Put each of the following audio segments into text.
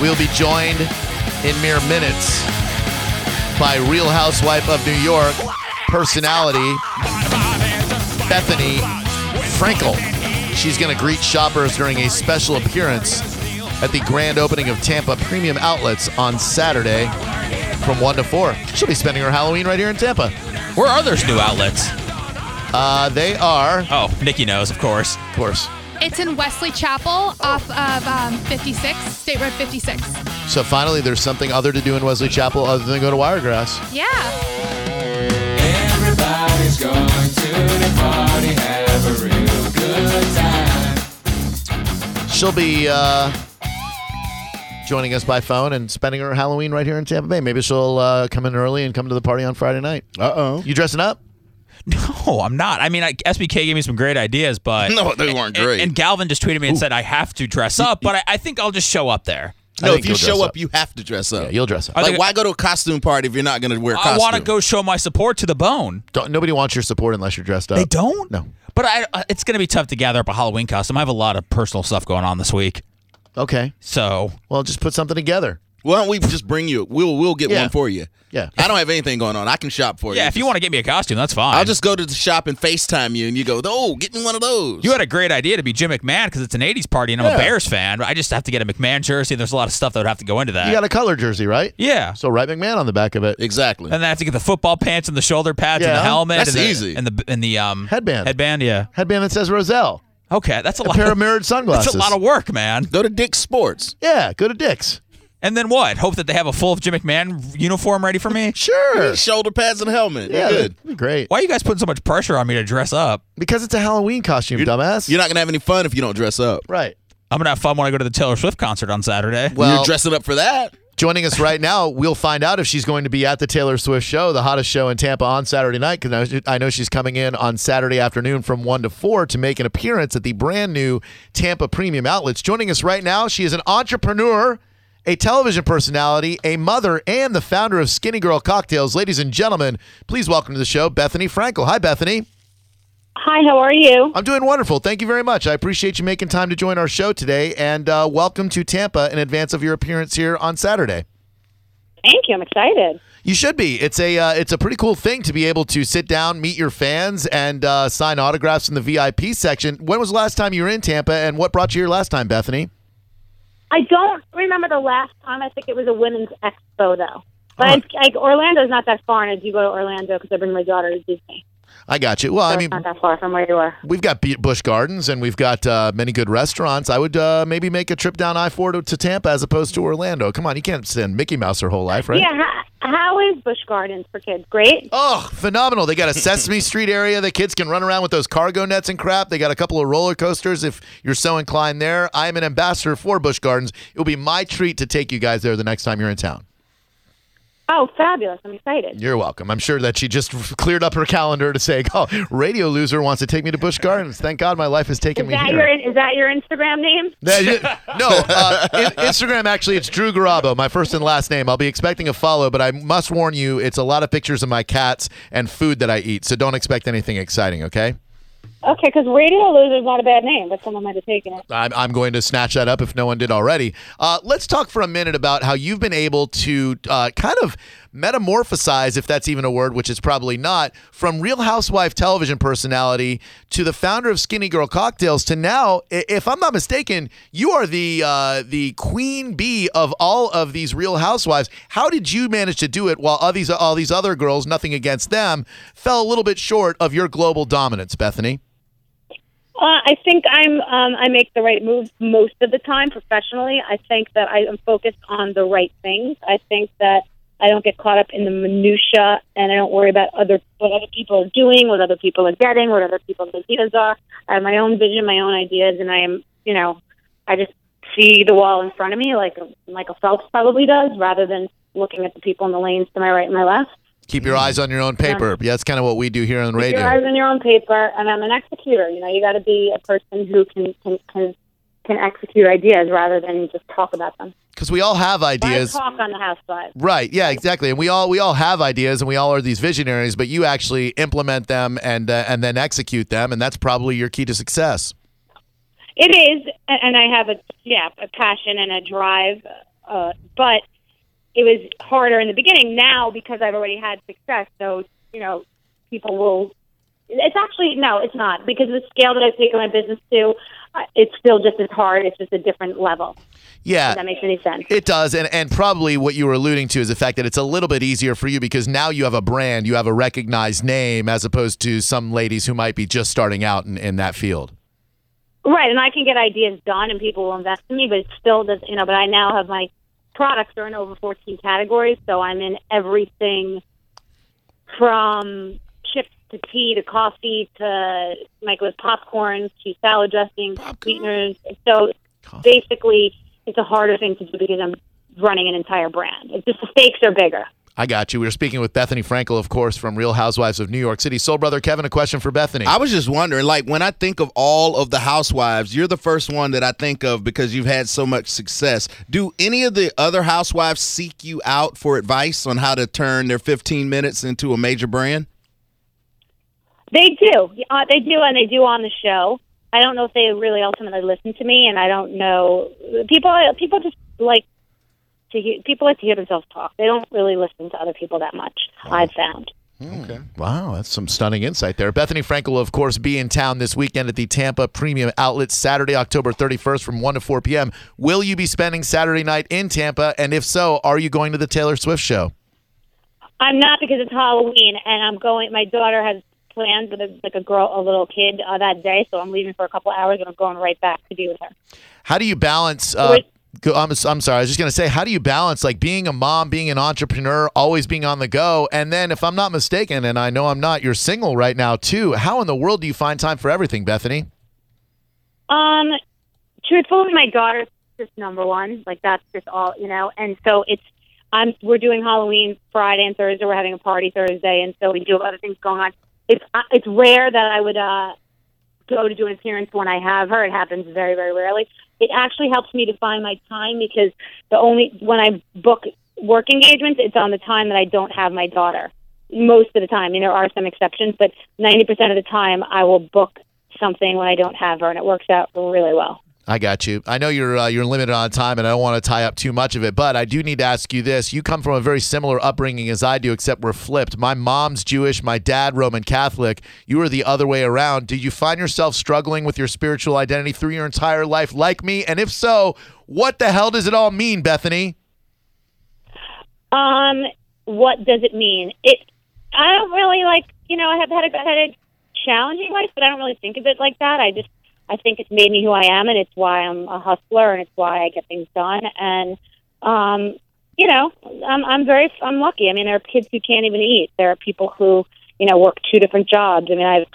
We'll be joined in mere minutes by Real Housewife of New York personality Bethenny Frankel. She's going to greet shoppers during a special appearance at the grand opening of Tampa Premium Outlets on Saturday from 1 to 4. She'll be spending her Halloween right here in Tampa. Where are those new outlets? Uh, they are, Oh, Nikki knows, of course. of course. It's in Wesley Chapel off of um, 56, State Road 56. So finally, there's something other to do in Wesley Chapel other than go to Wiregrass. Yeah. Everybody's going to the party, have a real good time. She'll be uh, joining us by phone and spending her Halloween right here in Tampa Bay. Maybe she'll uh, come in early and come to the party on Friday night. Uh oh. You dressing up? No, I'm not. I mean, I, SBK gave me some great ideas, but No, they weren't great. And, Galvin just tweeted me and said I have to dress up, but I, I think I'll just show up there. I No, think if you you'll dress show up, up. you have to dress up. Yeah, you'll dress up. I like, think- why go to a costume party if you're not going to wear a I costume? I want to go show my support to the bone. Don't, nobody wants your support unless you're dressed up. They don't. No. But I, uh, it's going to be tough to gather up a Halloween costume. I have a lot of personal stuff going on this week, Okay. so Well, just put something together. Why don't we just bring you? We'll we'll get Yeah. one for you. Yeah. I don't have anything going on. I can shop for you. yeah. If you want to get me a costume, that's fine. I'll just go to the shop and FaceTime you, and you go, "Oh, get me one of those." You had a great idea to be Jim McMahon because it's an '80s party and I'm Yeah. a Bears fan. I just have to get a McMahon jersey. and There's a lot of stuff that would have to go into that. You got a color jersey, right? yeah. So write McMahon on the back of it. exactly. And then I have to get the football pants and the shoulder pads and Yeah. the helmet. That's and the, easy. And the and the um Headband. Headband, yeah. Headband that says Rozelle. Okay, that's a, A lot. pair of mirrored sunglasses. that's a lot of work, man. go to Dick's Sports. Yeah, go to Dick's. And then what? Hope that they have a full Jim McMahon uniform ready for me. Sure. Shoulder pads and helmet. Yeah, good. that'd be great. Why are you guys putting so much pressure on me to dress up? Because it's a Halloween costume, dumbass. You're not gonna have any fun if you don't dress up. right. I'm gonna have fun when I go to the Taylor Swift concert on Saturday. Well- You're dressing up for that. Joining us right now, we'll find out if she's going to be at the Taylor Swift show, the hottest show in Tampa on Saturday night. Because I know she's coming in on Saturday afternoon from 1 to 4 to make an appearance at the brand new Tampa Premium Outlets. Joining us right now, she is an entrepreneur, a television personality, a mother, and the founder of Skinny Girl Cocktails. Ladies and gentlemen, please welcome to the show Bethenny Frankel. Hi, Bethenny. Hi, how are you? I'm doing wonderful. Thank you very much. I appreciate you making time to join our show today, and uh, welcome to Tampa in advance of your appearance here on Saturday. Thank you. I'm excited. You should be. It's a uh, it's a pretty cool thing to be able to sit down, meet your fans, and uh, sign autographs in the VIP section. When was the last time you were in Tampa, and what brought you here last time, Bethenny? I don't remember the last time. I think it was a women's expo, though. But Huh. it's, like Orlando's not that far, and I do go to Orlando because I bring my daughter to Disney. I got you. Well, I mean, not that far from where you are. we've got Busch Gardens, and we've got uh, many good restaurants. I would uh, maybe make a trip down I four to, to Tampa as opposed to Orlando. Come on, you can't stand Mickey Mouse her whole life, right? Yeah. How, how is Busch Gardens for kids? Great. Oh, phenomenal. They got a Sesame Street area. The kids can run around with those cargo nets and crap. They got a couple of roller coasters if you're so inclined there. I am an ambassador for Busch Gardens. It will be my treat to take you guys there the next time you're in town. Oh, fabulous! I'm excited. You're welcome. I'm sure that she just cleared up her calendar to say, "Oh, Radio Loser wants to take me to Busch Gardens." Thank God my life has taken Is me that here. your is that your Instagram name? No, uh, in- Instagram actually it's Drew Garabo, my first and last name. I'll be expecting a follow, but I must warn you, it's a lot of pictures of my cats and food that I eat, so don't expect anything exciting. Okay. Okay, because Radio Loser is not a bad name, but someone might have taken it. I'm, I'm going to snatch that up if no one did already. Uh, let's talk for a minute about how you've been able to uh, kind of metamorphosize, if that's even a word, which is probably not, from Real Housewife television personality to the founder of Skinny Girl Cocktails to now, if I'm not mistaken, you are the uh, the queen bee of all of these Real Housewives. How did you manage to do it while all these all these other girls, nothing against them, fell a little bit short of your global dominance, Bethenny? Uh, I think I'm. Um, I make the right moves most of the time professionally. I think that I am focused on the right things. I think that I don't get caught up in the minutia, and I don't worry about other what other people are doing, what other people are getting, what other people's ideas are. I have my own vision, my own ideas, and I am. You know, I just see the wall in front of me, like Michael Phelps probably does, rather than looking at the people in the lanes to my right and my left. Keep your eyes on your own paper. Yeah, that's kind of what we do here on radio. Keep your eyes on your own paper, and I'm an executor. You know, you got to be a person who can can can can execute ideas rather than just talk about them. because we all have ideas. talk on the housewives. Right. Yeah. Exactly. And we all we all have ideas, and we all are these visionaries. But you actually implement them and uh, and then execute them, and that's probably your key to success. It is, and I have a yeah a passion and a drive uh, but it was harder in the beginning. Now because I've already had success, so you know, people will. It's actually no, it's not because the scale that I've taken my business to, uh, it's still just as hard. It's just a different level. Yeah. If that makes any sense. It does, and and probably what you were alluding to is the fact that it's a little bit easier for you because now you have a brand, you have a recognized name, as opposed to some ladies who might be just starting out in, in that field. Right, and I can get ideas done, and people will invest in me. But it still does, you know. But I now have my products are in over 14 categories, so I'm in everything from chips to tea to coffee to microwave popcorn to salad dressings, sweeteners. So basically, it's a harder thing to do because I'm running an entire brand. It's just the stakes are bigger. I got you. We were speaking with Bethenny Frankel, of course, from Real Housewives of New York City. Soul brother Kevin, a question for Bethenny. I was just wondering, like when I think of all of the housewives, you're the first one that I think of because you've had so much success. Do any of the other housewives seek you out for advice on how to turn their 15 minutes into a major brand? They do. Uh, they do, and they do on the show. I don't know if they really ultimately listen to me, and I don't know. People, people just like to hear. People like to hear themselves talk. They don't really listen to other people that much. I've found. Okay. Wow, that's some stunning insight there. Bethenny Frankel will, of course, be in town this weekend at the Tampa Premium Outlet Saturday, October 31st from 1 to 4 p.m. Will you be spending Saturday night in Tampa? And if so, are you going to the Taylor Swift show? I'm not because it's Halloween, and I'm going. My daughter has plans with a, like a girl, a little kid uh, that day, so I'm leaving for a couple hours, and I'm going right back to be with her. How do you balance? Uh, Wait. go, I'm, I'm sorry. I was just going to say, how do you balance like being a mom, being an entrepreneur, always being on the go? And then, if I'm not mistaken, and I know I'm not, you're single right now too. How in the world do you find time for everything, Bethenny? Um, truthfully, my daughter's just number one. Like that's just all you know. And so it's I'm we're doing Halloween Friday and Thursday. We're having a party Thursday, and so we do have other things going on. It's uh, it's rare that I would uh go to do an appearance when I have her. It happens very very rarely. It actually helps me to find my time because the only when I book work engagements, it's on the time that I don't have my daughter. Most of the time, I mean, there are some exceptions, but ninety percent of the time, I will book something when I don't have her, and it works out really well. I got you. I know you're uh, you're limited on time, and I don't want to tie up too much of it. But I do need to ask you this: You come from a very similar upbringing as I do, except we're flipped. My mom's Jewish, my dad Roman Catholic. You were the other way around. Did you find yourself struggling with your spiritual identity through your entire life, like me? And if so, what the hell does it all mean, Bethenny? Um, what does it mean? It. I don't really like. You know, I have had a, had a challenging life, but I don't really think of it like that. I just. I think it's made me who I am, and it's why I'm a hustler, and it's why I get things done. And um, you know, I'm I'm very I'm lucky. I mean, there are kids who can't even eat. There are people who you know work two different jobs. I mean, I've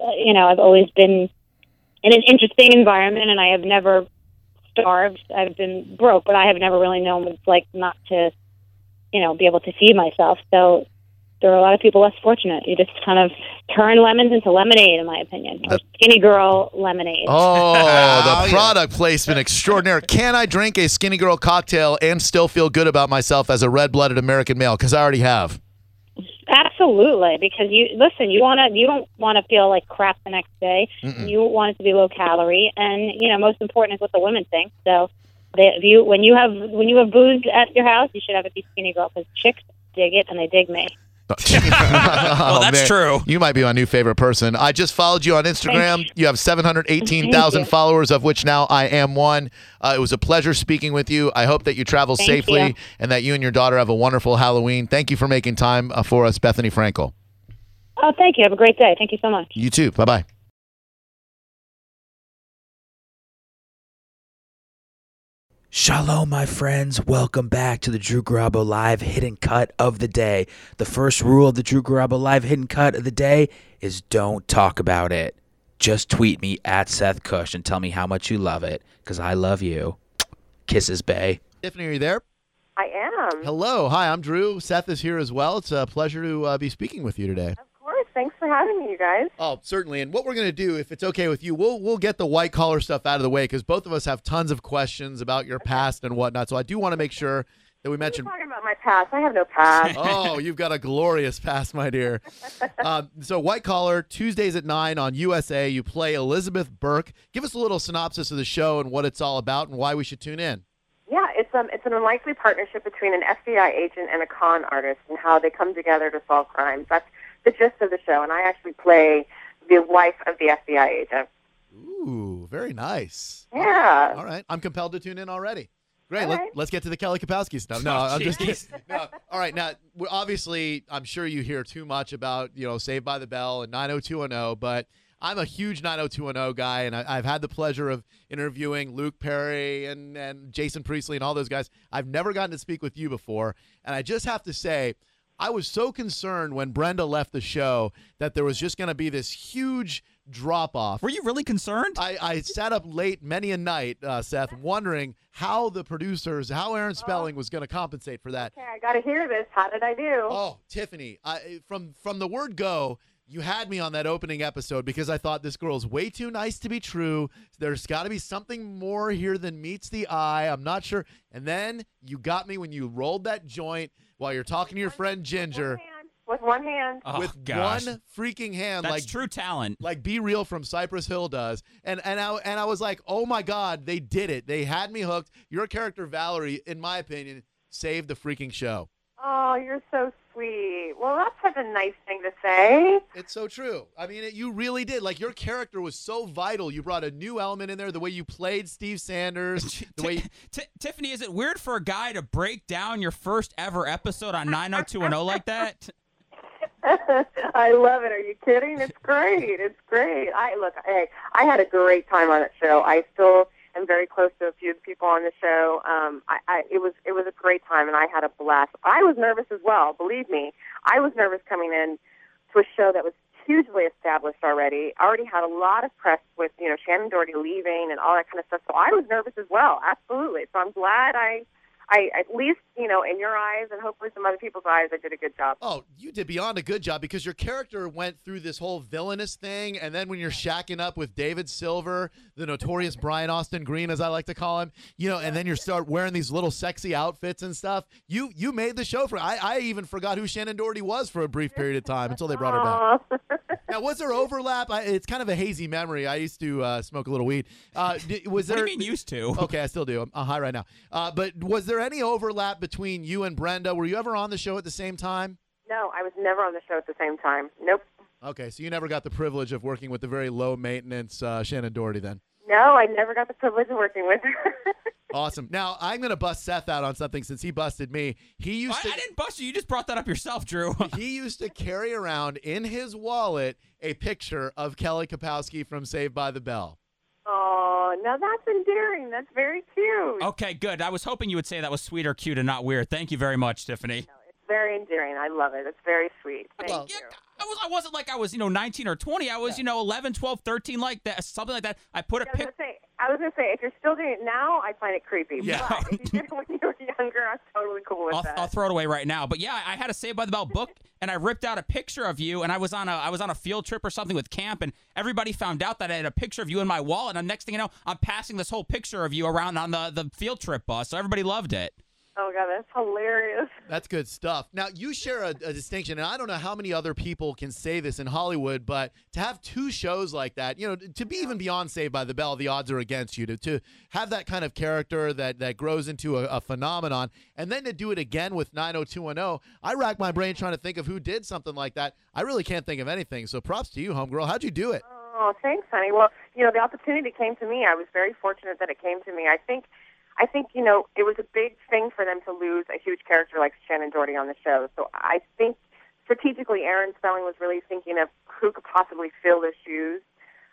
uh, you know I've always been in an interesting environment, and I have never starved. I've been broke, but I have never really known what it's like not to you know, be able to feed myself. So there are a lot of people less fortunate. You just kind of turn lemons into lemonade, in my opinion, or skinny girl lemonade. Oh, Oh, the yeah. product placement extraordinary. Can I drink a skinny girl cocktail and still feel good about myself as a red-blooded American male? Because I already have. Absolutely, because you listen. You want to. You don't want to feel like crap the next day. You want it to be low calorie, and you know, most important is what the women think. So, they, if you when you have when you have booze at your house, you should have it be skinny girl because chicks dig it and they dig me. well, that's true. Oh, You might be my new favorite person. I just followed you on Instagram. You have 718,000 followers, of which now I am one. Uh, it was a pleasure speaking with you. I hope that you travel Thank safely you. and that you and your daughter have a wonderful Halloween. Thank you for making time uh, for us, Bethenny Frankel. Oh, thank you. Have a great day. Thank you so much. You too. Bye bye. Shalom, my friends. Welcome back to the Drew Garabo Live Hidden Cut of the Day. The first rule of the Drew Garabo Live Hidden Cut of the Day is don't talk about it. Just tweet me at Seth Cush and tell me how much you love it, because I love you. Kisses, Bay. Tiffany, are you there? I am. Hello. Hi, I'm Drew. Seth is here as well. It's a pleasure to uh, be speaking with you today. Of course. Thanks for having me, you guys. Oh, certainly. And what we're going to do, if it's okay with you, we'll we'll get the white collar stuff out of the way because both of us have tons of questions about your past and whatnot. So I do want to make sure that we mention. talking about my past. I have no past. Oh, you've got a glorious past, my dear. Um, so, White Collar, Tuesdays at 9 on USA. You play Elizabeth Burke. Give us a little synopsis of the show and what it's all about and why we should tune in. Yeah, it's um, it's an unlikely partnership between an FBI agent and a con artist, and how they come together to solve crimes. That's the gist of the show, and I actually play the wife of the FBI agent. Ooh, very nice. Yeah. All right, I'm compelled to tune in already. Great. All Let, right. let's get to the Kelly Kapowski stuff. No, I'm just kidding. No. All right, now obviously, I'm sure you hear too much about you know Saved by the Bell and 90210, but I'm a huge 90210 guy, and I, I've had the pleasure of interviewing Luke Perry and and Jason Priestley and all those guys. I've never gotten to speak with you before, and I just have to say. I was so concerned when Brenda left the show that there was just going to be this huge drop off. Were you really concerned? I, I sat up late many a night, uh, Seth, wondering how the producers, how Aaron Spelling was going to compensate for that. Okay, I got to hear this. How did I do? Oh, Tiffany, I, from from the word go, you had me on that opening episode because I thought this girl's way too nice to be true. There's got to be something more here than meets the eye. I'm not sure. And then you got me when you rolled that joint while you're talking to your friend Ginger One hand, with one hand. oh, with gosh. one freaking hand, That's like true talent. like B-Real from Cypress Hill does. And and I and I was like, "Oh my god, they did it. They had me hooked. Your character Valerie, in my opinion, saved the freaking show." Oh, you're so sweet. Well, that's such a nice thing to say. It's so true. I mean, it, you really did. Like your character was so vital. You brought a new element in there, the way you played Steve Sanders, the way T- Tiffany, is it weird for a guy to break down your first ever episode on 90210 like that? I love it. Are you kidding? It's great. It's great. I look. Hey, I had a great time on that show. I still am very close to a few of the people on the show. Um, I, I it was it was a great time, and I had a blast. I was nervous as well. Believe me, I was nervous coming in to a show that was hugely established already. I already had a lot of press with you know Shannen Doherty leaving and all that kind of stuff. So I was nervous as well. Absolutely. So I'm glad I. I at least, you know, in your eyes and hopefully some other people's eyes, I did a good job. Oh, you did beyond a good job because your character went through this whole villainous thing, and then when you're shacking up with David Silver, the notorious Brian Austin Green, as I like to call him, you know, and then you start wearing these little sexy outfits and stuff. You you made the show for. I I even forgot who Shannen Doherty was for a brief period of time until they brought her back. Aw. Now, was there overlap? I, it's kind of a hazy memory. I used to uh, smoke a little weed. Uh, di- was What there? do you mean used to? Okay, I still do. I'm uh, high right now. Uh, but was there any overlap between you and Brenda? Were you ever on the show at the same time? No, I was never on the show at the same time. Nope. Okay, so you never got the privilege of working with the very low maintenance uh, Shannen Doherty then. No, I never got the privilege of working with her. Awesome. Now I'm going to bust Seth out on something since he busted me. He used I, to I didn't bust you. You just brought that up yourself, Drew. he used to carry around in his wallet a picture of Kelly Kapowski from Saved by the Bell. oh, now that's endearing. That's very cute. okay, good. I was hoping you would say that was sweet or cute and not weird. Thank you very much, Tiffany. It's very endearing. I love it. It's very sweet. Thank Well, you. Yeah, I was. I wasn't like I was, you know, 19 or 20. I was, you know, 11, 12, 13, like that, something like that. I put a I was pic. gonna say, I was gonna say, if you're still doing it now, I find it creepy. Yeah. But if you did it when you were younger, I'm totally cool with I'll, that. I'll throw it away right now. But yeah, I had a Saved by the Bell book, and I ripped out a picture of you, and I was on a I was on a field trip or something with camp, and everybody found out that I had a picture of you in my wallet. And the next thing you know, I'm passing this whole picture of you around on the the field trip bus, so everybody loved it. oh god, that's hilarious. That's good stuff. Now, you share a, a distinction, and I don't know how many other people can say this in Hollywood, but to have two shows like that, you know, to be even beyond Saved by the Bell, the odds are against you. To, to have that kind of character that, that grows into a, a phenomenon, and then to do it again with 90210, I rack my brain trying to think of who did something like that. I really can't think of anything. So props to you, homegirl. How'd you do it? Oh, thanks, honey. Well, you know, the opportunity came to me. I was very fortunate that it came to me. I think, I think, you know, it was a big thing for them to lose a huge character like Shannen Doherty on the show. So I think strategically, Aaron Spelling was really thinking of who could possibly fill the shoes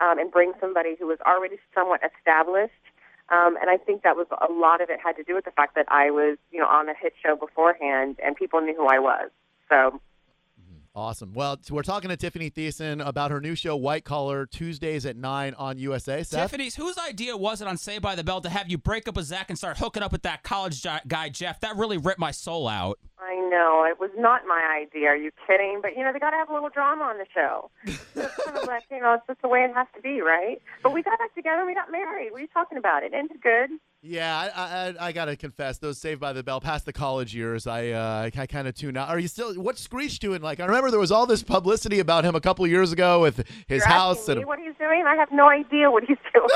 um, and bring somebody who was already somewhat established. Um, and I think that was a lot of it had to do with the fact that I was, you know, on a hit show beforehand and people knew who I was. So Awesome. Well, t- we're talking to Tiffany Thiessen about her new show, White Collar, Tuesdays at 9 on USA. Seth? Tiffany's whose idea was it on Saved by the Bell to have you break up with Zach and start hooking up with that college guy Jeff? That really ripped my soul out. I know it was not my idea. Are you kidding? But you know they got to have a little drama on the show. It's kind of like you know it's just the way it has to be, right? But we got back together and we got married. What are you talking about? It ended good. Yeah, I, I, I gotta confess, those Saved by the Bell, past the college years, I uh, I kind of tune out. Are you still? What's Screech doing? Like, I remember there was all this publicity about him a couple years ago with his You're house and what he's doing? I have no idea what he's doing.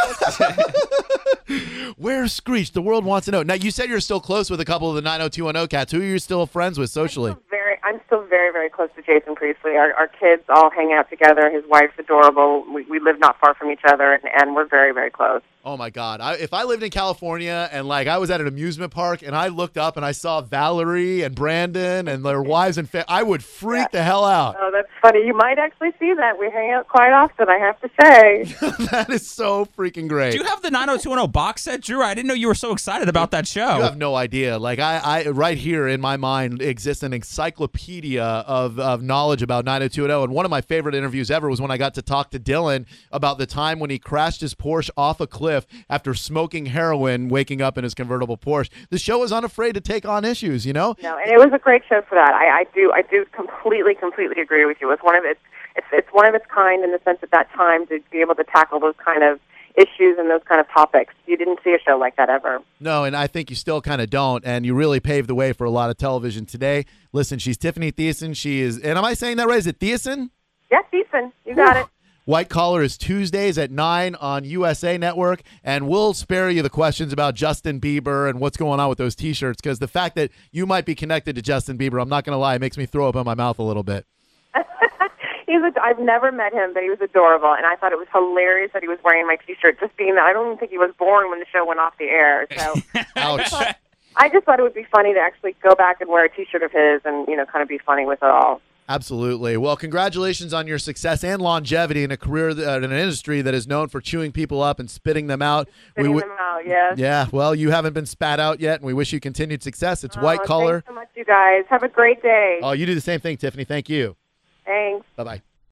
where's Screech? The world wants to know. Now, you said you're still close with a couple of the 90210 cats. Who are you still friends with socially? I'm still very, I'm still very, very close to Jason Priestley. Our, our kids all hang out together. His wife's adorable. We, we live not far from each other, and, and we're very, very close. Oh my God! I, if I lived in California and like I was at an amusement park and I looked up and I saw Valerie and Brandon and their wives and fa- I would freak the hell out. Oh, that's funny. You might actually see that. We hang out quite often, I have to say. that is so freaking great. Do you have the 90210 box set, Drew? I didn't know you were so excited about that show. You have no idea. Like I, I right here in my mind exists an encyclopedia of, of knowledge about 90210. And one of my favorite interviews ever was when I got to talk to Dylan about the time when he crashed his Porsche off a cliff after smoking heroin, waking up in his convertible Porsche. The show is unafraid to take on issues, you know? No, and it was a great show for that. I, I do, I do completely, completely agree with you. It's one of its, it's, it's one of its kind in the sense at that time to be able to tackle those kind of issues and those kind of topics. You didn't see a show like that ever. No, and I think you still kind of don't, and you really paved the way for a lot of television today. Listen, she's Tiffany Thiessen. She is, and am I saying that right? Is it Thiessen? Yes, Ethan, you got it. White Collar is Tuesdays at 9 on USA Network, and we'll spare you the questions about Justin Bieber and what's going on with those t shirts because the fact that you might be connected to Justin Bieber, I'm not going to lie, it makes me throw up in my mouth a little bit. He's a, I've never met him, but he was adorable, and I thought it was hilarious that he was wearing my T-shirt. Just being that I don't even think he was born when the show went off the air. So Ouch. I just thought it would be funny to actually go back and wear a T-shirt of his, and you know, kind of be funny with it all. Absolutely. Well, congratulations on your success and longevity in a career, that, in an industry that is known for chewing people up and spitting them out. Spitting We them out, yes. Yeah, well, you haven't been spat out yet, and we wish you continued success. It's oh, White Oh, Collar. Thanks so much, you guys. Have a great day. Oh, you do the same thing, Tiffany. Thank you. Thanks. Bye bye.